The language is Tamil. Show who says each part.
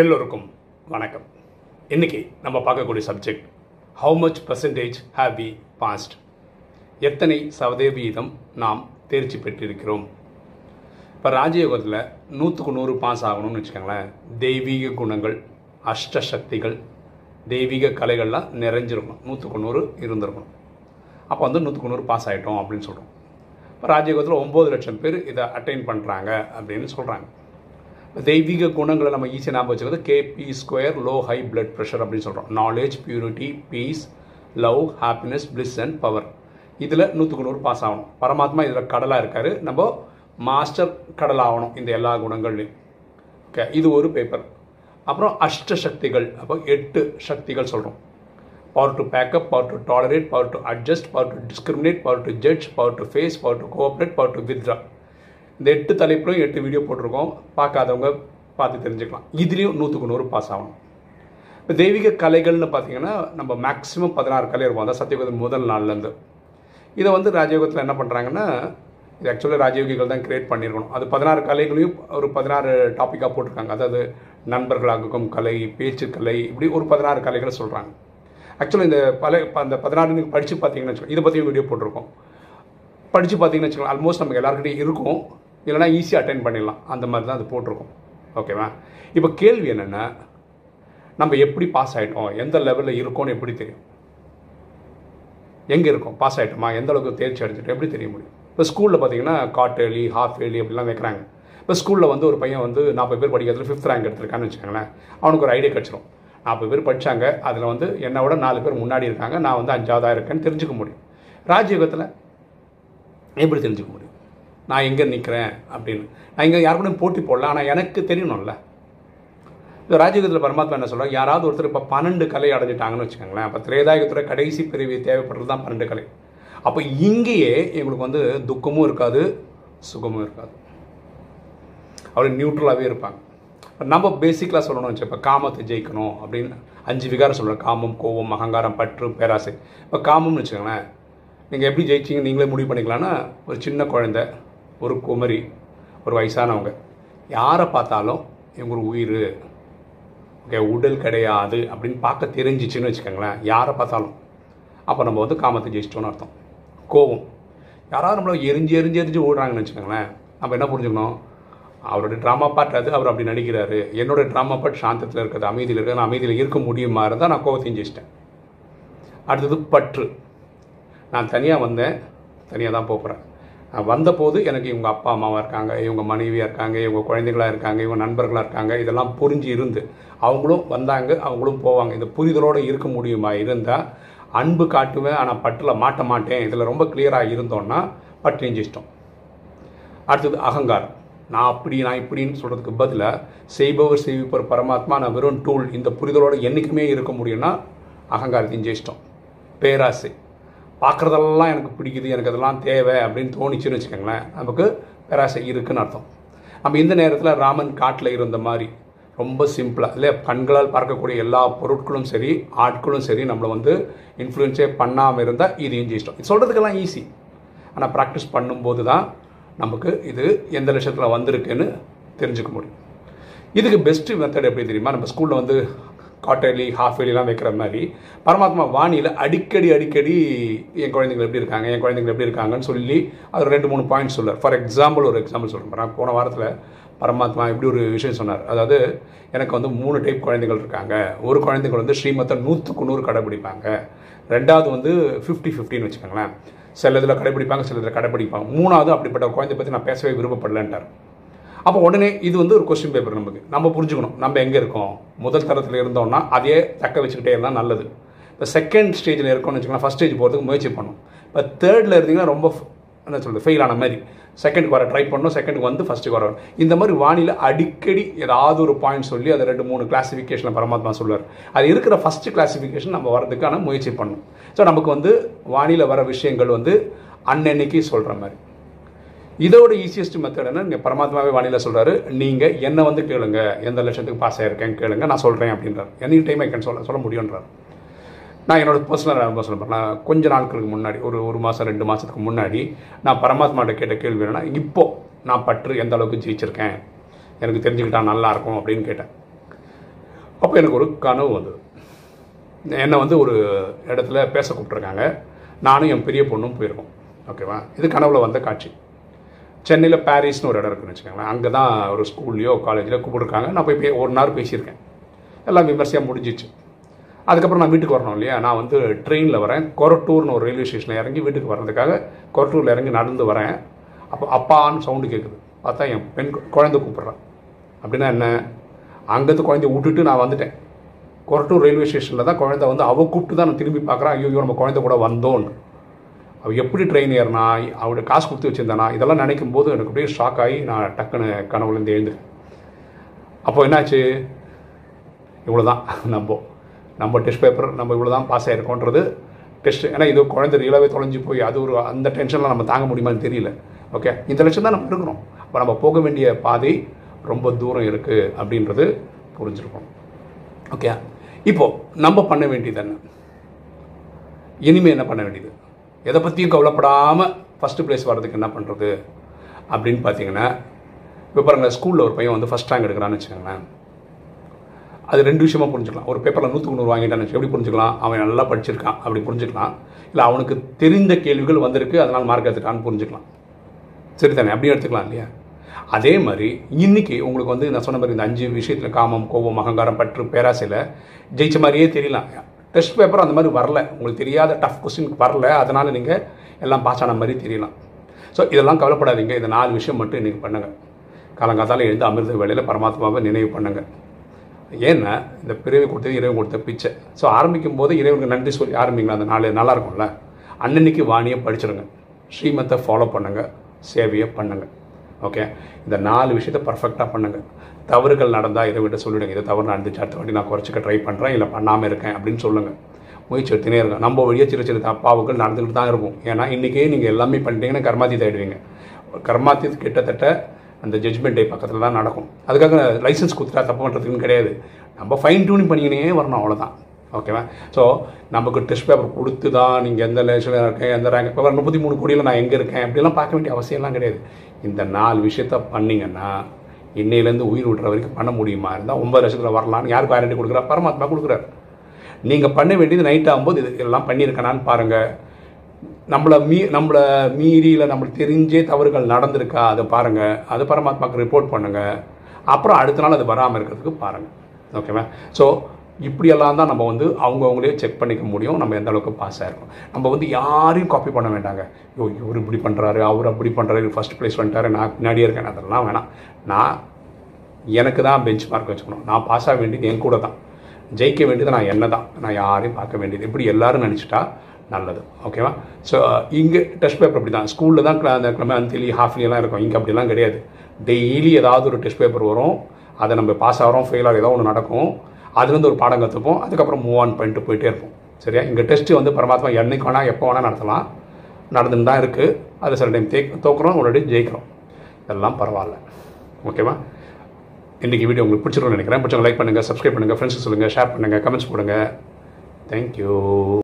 Speaker 1: எல்லோருக்கும் வணக்கம். இன்னைக்கு நம்ம பார்க்கக்கூடிய subject how much percentage have we passed எத்தனை சதவீதம் நாம் தேர்ச்சி பெற்றிருக்கிறோம்? இப்போ ராஜயோகத்தில் நூற்றுக்கு நூறு பாஸ் ஆகணும்னு வச்சுக்கோங்களேன். தெய்வீக குணங்கள் அஷ்ட சக்திகள் தெய்வீக கலைகள்லாம் நிறைஞ்சிருக்கணும் நூற்றுக்கு நூறு இருந்திருக்கணும் அப்போ வந்து நூற்றுக்கு நூறு பாஸ் ஆகிட்டோம் அப்படின்னு சொல்கிறோம் இப்போ ராஜயோகத்தில் ஒம்பது லட்சம் பேர் இதை அட்டைன் பண்ணுறாங்க அப்படின்னு சொல்கிறாங்க தெய்வீக குணங்களை நம்ம ஈஸியாக ஞாபகம் வச்சுக்கிறது KP square low high blood pressure அப்படின்னு சொல்கிறோம் knowledge purity peace love happiness bliss and power இதில் நூற்றுக்கு நூறு பாஸ் ஆகணும். பரமாத்மா இதில் கடலாக இருக்கார். நம்ம மாஸ்டர் கடல் ஆகணும் இந்த எல்லா குணங்கள்லையும். ஓகே இது ஒரு பேப்பர் அப்புறம் அஷ்ட சக்திகள் அப்போ எட்டு சக்திகள் சொல்கிறோம் power to pack up power to tolerate power to adjust power to discriminate power to judge power to face power to cooperate power to withdraw இந்த எட்டு தலைப்புலையும் எட்டு வீடியோ போட்டிருக்கோம். பார்க்காதவங்க பார்த்து தெரிஞ்சுக்கலாம். இதுலேயும் நூற்றுக்கு நூறு பாஸ் ஆகணும். இப்போ தெய்வீக கலைகள்னு பார்த்தீங்கன்னா நம்ம மேக்ஸிமம் பதினாறு கலை இருக்கும். அதான் சத்தியகுதன் முதல் நாள்லேருந்து இதை வந்து ராஜயோகத்தில் என்ன பண்ணுறாங்கன்னா இது ஆக்சுவலாக ராஜயோகிகள் தான் கிரியேட் பண்ணியிருக்கணும் அது பதினாறு கலைகளையும் ஒரு பதினாறு டாப்பிக்காக போட்டிருக்காங்க. அதாவது நண்பர்களாகும் கலை பேச்சு கலை இப்படி ஒரு பதினாறு கலைகளை சொல்கிறாங்க ஆக்சுவலாக இந்த பல அந்த பதினாறு நீங்கள் படித்து பார்த்தீங்கன்னு வச்சுக்கோங்க இதை பற்றியும் வீடியோ போட்டிருக்கோம். படித்து பார்த்தீங்கன்னு வச்சுக்கோங்க ஆல்மோஸ்ட் நமக்கு எல்லாருக்கிட்டையும் இருக்கும். இல்லைனா ஈஸியாக அட்டைன் பண்ணிடலாம். அந்த மாதிரி தான் அது போட்டிருக்கோம். ஓகேவா இப்போ கேள்வி என்னென்னா நம்ம எப்படி பாஸ் ஆகிட்டோம் எந்த லெவலில் இருக்கோம்னு எப்படி தெரியும்? எங்கே இருக்கோம்? பாஸ் ஆகிட்டோமா எந்த அளவுக்கு தேர்ச்சி அடைஞ்சிட்டோம்? எப்படி தெரிய முடியும்? இப்போ ஸ்கூலில் பார்த்தீங்கன்னா காட் ஏர்லி ஹாஃப் ஏலி அப்படிலாம் வைக்கிறாங்க. இப்போ ஸ்கூலில் வந்து ஒரு பையன் வந்து நாற்பது பேர் படிக்கிறதுல ஃபிஃப்த் ரேங்க் எடுத்திருக்கான்னு வச்சுக்கோங்களேன். அவனுக்கு ஒரு ஐடியா கிடச்சிரும். நாற்பது பேர் படித்தாங்க அதில் வந்து என்னை விட நாலு பேர் முன்னாடி இருக்காங்க. நான் வந்து அஞ்சாவதாக இருக்கேன்னு தெரிஞ்சுக்க முடியும். ராஜயோகத்தில் எப்படி தெரிஞ்சுக்க முடியும்? நான் எங்கே நிற்கிறேன் அப்படின்னு. நான் இங்கே யார் கூடயும் போட்டி போடல ஆனால் எனக்கு தெரியணும்ல. இந்த ராஜயுகத்தில் பரமாத்மா என்ன சொல்கிறாங்க யாராவது ஒருத்தர் இப்போ பன்னெண்டு கலை அடைஞ்சிட்டாங்கன்னு வச்சுக்கோங்களேன். அப்போ திரேதாயகத்துறை கடைசி பிரிவு தேவைப்படுறது தான் பன்னெண்டு கலை. அப்போ இங்கேயே எங்களுக்கு வந்து துக்கமும் இருக்காது சுகமும் இருக்காது. அவர் நியூட்ரலாகவே இருப்பாங்க. நம்ம பேசிக்கலாக சொல்லணும்னு வச்சு இப்போ காமத்தை ஜெயிக்கணும் அப்படின்னு அஞ்சு விகாரம் சொல்கிறேன் காமம் கோவம் அகங்காரம் பற்று பேராசை. இப்போ காமம்னு வச்சுக்கோங்களேன். நீங்கள் எப்படி ஜெயிச்சிங்க நீங்களே முடிவு பண்ணிக்கலாம்னா ஒரு சின்ன குழந்தை ஒரு குமரி ஒரு வயசானவங்க. யாரை பார்த்தாலும் இவங்க ஒரு உயிர் ஓகே உடல் கிடையாது அப்படின்னு பார்க்க தெரிஞ்சிச்சுன்னு வச்சுக்கோங்களேன். யாரை பார்த்தாலும். அப்போ நம்ம வந்து காமத்தை ஜெயிச்சிட்டோம்னு அர்த்தம். கோபம். யாராவது நம்மளை எரிஞ்சு எரிஞ்சு எரிஞ்சு ஓடுறாங்கன்னு வச்சுக்கோங்களேன். நம்ம என்ன புரிஞ்சுக்கணும்? அவரோட ட்ராமா பார்ட் அது அவர் அப்படி நடிக்கிறாரு. என்னோடய ட்ராமா பார்ட் சாந்தத்தில் இருக்கிறது அமைதியில் இருக்கிறது நான் அமைதியில் இருக்க முடியுமா இருந்தால் நான் கோபத்தையும் ஜெயிச்சிட்டேன். அடுத்தது பற்று. நான் தனியாக வந்தேன். தனியாக தான் போகிறேன் வந்தபோது எனக்கு இவங்க அப்பா அம்மாவாக இருக்காங்க இவங்க மனைவியாக இருக்காங்க இவங்க குழந்தைகளாக இருக்காங்க இவங்க நண்பர்களாக இருக்காங்க இதெல்லாம் புரிஞ்சு இருந்து அவங்களும் வந்தாங்க அவங்களும் போவாங்க. இந்த புரிதலோடு இருக்க முடியுமா? இருந்தால் அன்பு காட்டுவேன் ஆனால் பட்டில் மாட்ட மாட்டேன். இதில் ரொம்ப கிளியராக இருந்தோன்னா பட்டு இஷ்டம் அடுத்தது அகங்காரம். நான் அப்படி நான் இப்படின்னு சொல்கிறதுக்கு பதிலாக செய்பவர் செய்விப்பவர் பரமாத்மா நான் வெறும் டூல் இந்த புரிதலோடு என்றைக்குமே இருக்க முடியும்னா அகங்காரத்தின் ஜெயிச்சிட்டோம் பேராசை. பார்க்குறதெல்லாம் எனக்கு பிடிக்குது எனக்கு அதெல்லாம் தேவை அப்படின்னு தோணிச்சுன்னு வச்சுக்கோங்களேன். நமக்கு பேராசை இருக்குன்னு அர்த்தம். நம்ம இந்த நேரத்தில் ராமன் காட்டில் இருந்த மாதிரி ரொம்ப சிம்பிளாக இல்லை கண்களால் பார்க்கக்கூடிய எல்லா பொருட்களும் சரி ஆட்களும் சரி நம்மளை வந்து இன்ஃப்ளூயன்ஸே பண்ணாமல் இருந்தால் இதையும் ஜெயிச்சிட்டோம். இது சொல்கிறதுக்கெல்லாம் ஈஸி ஆனால் ப்ராக்டிஸ் பண்ணும்போது தான் நமக்கு இது எந்த லட்சத்தில் வந்திருக்குன்னு தெரிஞ்சுக்க முடியும். இதுக்கு பெஸ்ட்டு மெத்தட் எப்படி தெரியுமா? நம்ம ஸ்கூலில் வந்து குவார்டர்லி ஹாஃப் இயர்லாம் வைக்கிற மாதிரி. பரமாத்மா வாணியில் அடிக்கடி அடிக்கடி என் குழந்தைங்க எப்படி இருக்காங்க என் குழந்தைங்க எப்படி இருக்காங்கன்னு சொல்லி அது ரெண்டு மூணு பாயிண்ட் சொல்லார் ஃபார் எக்ஸாம்பிள் ஒரு எக்ஸாம்பிள் சொல்கிறேன் போன வாரத்தில் பரமாத்மா இப்படி ஒரு விஷயம் சொன்னார். அதாவது எனக்கு வந்து மூணு டைப் குழந்தைகள் இருக்காங்க. ஒரு குழந்தைகள் வந்து ஸ்ரீமத்தை நூற்றுக்கு நூறு கடைபிடிப்பாங்க. ரெண்டாவது வந்து ஃபிஃப்டி ஃபிஃப்டின்னு வச்சுக்கோங்களேன். சில இதில் கடைபிடிப்பாங்க சில இதில் கடைபிடிப்பாங்க. மூணாவது அப்படிப்பட்ட குழந்தை பற்றி நான் பேசவே விருப்பப்படலன்ட்டார். அப்போ உடனே இது வந்து ஒரு கொஸ்டின் பேப்பர் நமக்கு. நம்ம புரிஞ்சுக்கணும். நம்ம எங்கே இருக்கோம்? முதல் தரத்தில் இருந்தோம்னா அதையே தக்க வச்சுக்கிட்டே இருந்தால் நல்லது. இப்போ செகண்ட் ஸ்டேஜில் இருக்கோம்னு வச்சுக்கலாம் ஃபஸ்ட் ஸ்டேஜ் போகிறதுக்கு முயற்சி பண்ணணும் இப்போ தேர்டில் இருந்தீங்கன்னா ரொம்ப என்ன சொல்கிறது ஃபெயில் ஆன மாதிரி. செகண்டுக்கு வர ட்ரை பண்ணணும் செகண்டுக்கு வந்து ஃபஸ்ட்டுக்கு வர இந்த மாதிரி வானிலை அடிக்கடி ஏதாவது ஒரு பாயிண்ட் சொல்லி அதை ரெண்டு மூணு கிளாஸிஃபிகேஷனில் பரமாத்மா சொல்லுவார் அது இருக்கிற ஃபஸ்ட்டு கிளாஸிஃபிகேஷன் நம்ம வரதுக்கான முயற்சி பண்ணணும் ஸோ நமக்கு வந்து வானிலை வர விஷயங்கள் வந்து அன்னன்னைக்கு சொல்கிற மாதிரி. இதோட ஈஸியஸ்ட் மெத்தட் என்ன? நீங்கள் பரமாத்மாவே வானிலை சொல்கிறாரு நீங்கள் என்னை வந்து கேளுங்க. எந்த லட்சத்துக்கு பாஸ் ஆகிருக்கேன் கேளுங்க. நான் சொல்கிறேன் அப்படின்றார். எனி டைம் ஐ கேன் சொல்ல சொல்ல முடியுன்றார் நான் என்னோட பர்சனல் அனுபவம் சொல்ல நான் கொஞ்ச நாட்களுக்கு முன்னாடி ஒரு ஒரு மாதம் ரெண்டு மாதத்துக்கு முன்னாடி நான் பரமாத்மாட்ட கேட்ட கேள்வி என்னன்னா இப்போது நான் பற்று எந்த அளவுக்கு ஜெயிச்சிருக்கேன்? எனக்கு தெரிஞ்சுக்கிட்டா நல்லா இருக்கும் அப்படின்னு கேட்டேன். அப்போ எனக்கு ஒரு கனவு வந்தது. என்னை வந்து ஒரு இடத்துல பேச கூப்பிட்ருக்காங்க நானும் என் பெரிய பொண்ணும் போயிருக்கோம். ஓகேவா? இது கனவுல வந்த காட்சி. சென்னையில் பாரிஸ்னு ஒரு இடம் இருக்குன்னு வச்சுக்கோங்களேன். அங்கே தான் ஒரு ஸ்கூல்லையோ காலேஜ்லையோ கூப்பிட்ருக்காங்க நான் போய் பே- ஒரு நாள் பேசியிருக்கேன். எல்லாம் விமர்சையாக முடிஞ்சிச்சு. அதுக்கப்புறம் நான் வீட்டுக்கு வரணும் இல்லையா? நான் வந்து ட்ரெயினில் வரேன். கொரட்டூர்னு ஒரு ரயில்வே ஸ்டேஷனில் இறங்கி வீட்டுக்கு வர்றதுக்காக கொரட்டூரில் இறங்கி நடந்து வரேன். அப்போ அப்பான்னு சவுண்டு கேட்குது பார்த்தா என் பெண் குழந்தை கூப்பிட்றான். அப்படின்னா என்ன? அங்கேருந்து குழந்தைய விட்டுட்டு நான் வந்துட்டேன். கொரட்டூர் ரயில்வே ஸ்டேஷனில் தான் குழந்தை வந்து அவள் கூப்பிட்டு தான் நான் திரும்பி பார்க்குறேன். ஐயோ நம்ம குழந்தை கூட வந்தோன்னு அவள் எப்படி ட்ரெயின் ஏறினா அவளுடைய காசு கொடுத்து வச்சிருந்தானா இதெல்லாம் நினைக்கும் போது எனக்கு அப்படியே ஷாக் ஆகி நான் டக்குன்னு கனவுலேருந்து எழுந்துட்டேன். அப்போ என்னாச்சு? இவ்வளோ தான் நம்ம நம்ம டெஸ்ட் பேப்பர் நம்ம இவ்வளோ தான் பாஸ் ஆகிருக்கோன்றது டெஸ்ட் ஏன்னா இது குழந்தை ரியலாகவே தொலைஞ்சு போய் அது ஒரு அந்த டென்ஷன்லாம் நம்ம தாங்க முடியுமான்னு தெரியல. ஓகே இந்த லட்சம் தான் நம்ம இருக்கிறோம் அப்போ நம்ம போக வேண்டிய பாதை ரொம்ப தூரம் இருக்குது அப்படின்றது புரிஞ்சிருக்கோம் ஓகே இப்போ நம்ம பண்ண வேண்டியது என்ன? இனிமேல் என்ன பண்ண வேண்டியது? எதை பற்றியும் கவலைப்படாமல் ஃபஸ்ட்டு ப்ளேஸ் வர்றதுக்கு என்ன பண்ணுறது அப்படின்னு பார்த்தீங்கன்னா இப்போ பாருங்கள் ஸ்கூலில் ஒரு பையன் வந்து ஃபஸ்ட் ரேங்க் எடுக்கிறான்னு வச்சுக்கோங்களேன். அது ரெண்டு விஷயமா புரிஞ்சுக்கலாம். ஒரு பேப்பரில் நூற்றுக்கு நூறு வாங்கிட்டான்னு வச்சு எப்படி புரிஞ்சுக்கலாம்? அவன் நல்லா படிச்சிருக்கான். அப்படி புரிஞ்சுக்கலாம். இல்லை அவனுக்கு தெரிந்த கேள்விகள் வந்திருக்கு அதனால் மார்க் எடுத்துட்டான்னு புரிஞ்சுக்கலாம். சரி தானே? அப்படியே எடுத்துக்கலாம் இல்லையா? அதே மாதிரி இன்னைக்கு உங்களுக்கு வந்து நான் சொன்ன மாதிரி இந்த அஞ்சு விஷயத்தில் காமம் கோபம் அகங்காரம் பற்று பேராசையில் ஜெயிச்ச மாதிரியே தெரியலாம். டெஸ்ட் பேப்பர் அந்த மாதிரி வரல. உங்களுக்கு தெரியாத டஃப் கொஸ்டின் வரல. அதனால் நீங்கள் எல்லாம் பாஸ் ஆன மாதிரி தெரியலாம். ஸோ இதெல்லாம் கவலைப்படாதீங்க. இந்த நாலு விஷயம் மட்டும் இன்றைக்கி பண்ணுங்கள் காலங்காத்தால் எழுந்து அமிர்த வேலையில் பரமாத்மாவை நினைவு பண்ணுங்கள் ஏன்னா இந்த பிறவி கொடுத்தது இறைவன் கொடுத்த பிச்சை. ஸோ ஆரம்பிக்கும் போது இறைவனுக்கு நன்றி சொல்லி ஆரம்பிங்களா? அந்த நாலு நல்லா இருக்கும்ல. அன்னன்னைக்கு வாணியை படிச்சிடுங்க ஸ்ரீமத்தை ஃபாலோ பண்ணுங்கள் சேவையை பண்ணுங்கள் ஓகே இந்த நாலு விஷயத்த பர்ஃபெக்டாக பண்ணுங்கள் தவறுகள் நடந்தால் இதை விட்டு சொல்லிவிடுங்க இது தவறு நடந்துச்சு அடுத்த வாட்டி நான் குறைச்சிக்க ட்ரை பண்ணுறேன் இல்லை பண்ணாமல் இருக்கேன் அப்படின்னு சொல்லுங்கள் முயற்சி எடுத்துனே இருக்கும் நம்ம வழியாக சின்ன சின்ன தப்பாவுகள் நடந்துக்கிட்டு தான் இருக்கும். ஏன்னா இன்றைக்கே நீங்கள் எல்லாமே பண்ணிட்டீங்கன்னா கர்மாத்தீத் ஆகிடுவீங்க கர்மாத்தீத் கிட்டத்தட்ட அந்த ஜட்ஜ்மெண்ட் டே பக்கத்தில் தான் நடக்கும். அதுக்காக லைசன்ஸ் கொடுத்துட்டா தப்பு பண்ணுறதுக்குன்னு கிடையாது. நம்ம ஃபைன் டியூனிங் பண்ணிக்கினே வரணும் அவ்வளோதான் ஓகேவா ஸோ நமக்கு டெஸ்ட் பேப்பர் கொடுத்து தான் நீங்கள் எந்த லேஷனில் இருக்கேன் எந்த ரேங்க் இப்போ முப்பத்தி மூணு கோடியில் நான் எங்கே இருக்கேன் அப்படிலாம் பார்க்க வேண்டிய அவசியம்லாம் கிடையாது. இந்த நாலு விஷயத்த பண்ணிங்கன்னா இன்னையிலேருந்து உயிர் விடுற வரைக்கும் பண்ண முடியுமா? இருந்தால் ஒன்பது லட்சத்தில் வரலாம்னு யார் கேரண்டி கொடுக்குறா? பரமாத்மா கொடுக்குறாரு. நீங்கள் பண்ண வேண்டியது நைட் ஆகும்போது இது எல்லாம் பண்ணியிருக்கனான்னு பாருங்கள் நம்மளை மீ நம்மளை மீறியில் நம்மளுக்கு தெரிஞ்சே தவறுகள் நடந்திருக்கா? அதை பாருங்கள் அது பரமாத்மாவுக்கு ரிப்போர்ட் பண்ணுங்கள் அப்புறம் அடுத்த நாள் அது வராமல் இருக்கிறதுக்கு பாருங்கள் ஓகேவா ஸோ இப்படியெல்லாம் தான் நம்ம வந்து அவங்கவுங்களே செக் பண்ணிக்க முடியும். நம்ம எந்த அளவுக்கு பாஸ் ஆயிருக்கோம். நம்ம வந்து யாரையும் காப்பி பண்ண வேண்டாங்க. ஐயோ இவர் இப்படி பண்ணுறாரு அவர் அப்படி பண்ணுறாரு ஃபர்ஸ்ட் ப்ளேஸ் வந்துட்டாரு நான் பின்னாடியே இருக்கேன். அதெல்லாம் வேணாம். நான் எனக்கு தான் பெஞ்ச் மார்க் வச்சுக்கணும். நான் பாஸ் ஆக வேண்டியது என் கூட தான். ஜெயிக்க வேண்டியது நான் என்ன தான். நான் யாரையும் பார்க்க வேண்டியது. இப்படி எல்லாரும் நினச்சிட்டா நல்லது. ஓகேவா ஸோ இங்கே டெஸ்ட் பேப்பர் அப்படி தான் ஸ்கூலில் தான் cla- அந்த கிழமை அந்திலி ஹாஃப்லியெல்லாம் இருக்கும். இங்கே அப்படிலாம் கிடையாது. டெய்லி ஏதாவது ஒரு டெஸ்ட் பேப்பர் வரும். அதை நம்ம பாஸ் ஆகிறோம் ஃபெயில் ஆகிற ஏதோ ஒன்று நடக்கும். அதுலேருந்து ஒரு பாடம் கற்றுப்போம். அதுக்கப்புறம் மூவ் ஆன் பண்ணிட்டு போயிட்டே இருப்போம். சரியா? இங்கே டெஸ்ட்டு வந்து பரமாத்மா என்னைக்கு வேணால் எப்போ வேணால் நடத்தலாம். நடந்துன்னு தான் இருக்குது அது சில டைம் தேக் தோக்குறோம் உடனடி ஜெயிக்கிறோம். இதெல்லாம் பரவாயில்ல. ஓகேவா இன்றைக்கி வீடியோ உங்களுக்கு பிடிச்சிருக்கும்னு நினைக்கிறேன். பிடிச்சவங்க லைக் பண்ணுங்கள் சப்ஸ்கிரைப் பண்ணுங்கள் ஃப்ரெண்ட்ஸுக்கு சொல்லுங்கள் ஷேர் பண்ணுங்கள் கமெண்ட்ஸ் போடுங்க. தேங்க்யூ